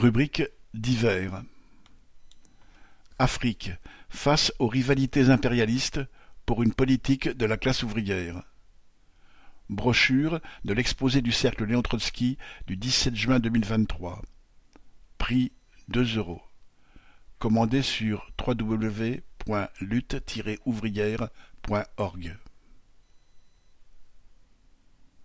Rubrique divers. Afrique, face aux rivalités impérialistes, pour une politique de la classe ouvrière. Brochure de l'exposé du cercle Léon Trotsky du 17 juin 2023. Prix deux euros. Commandé sur www.lutte-ouvrière.org.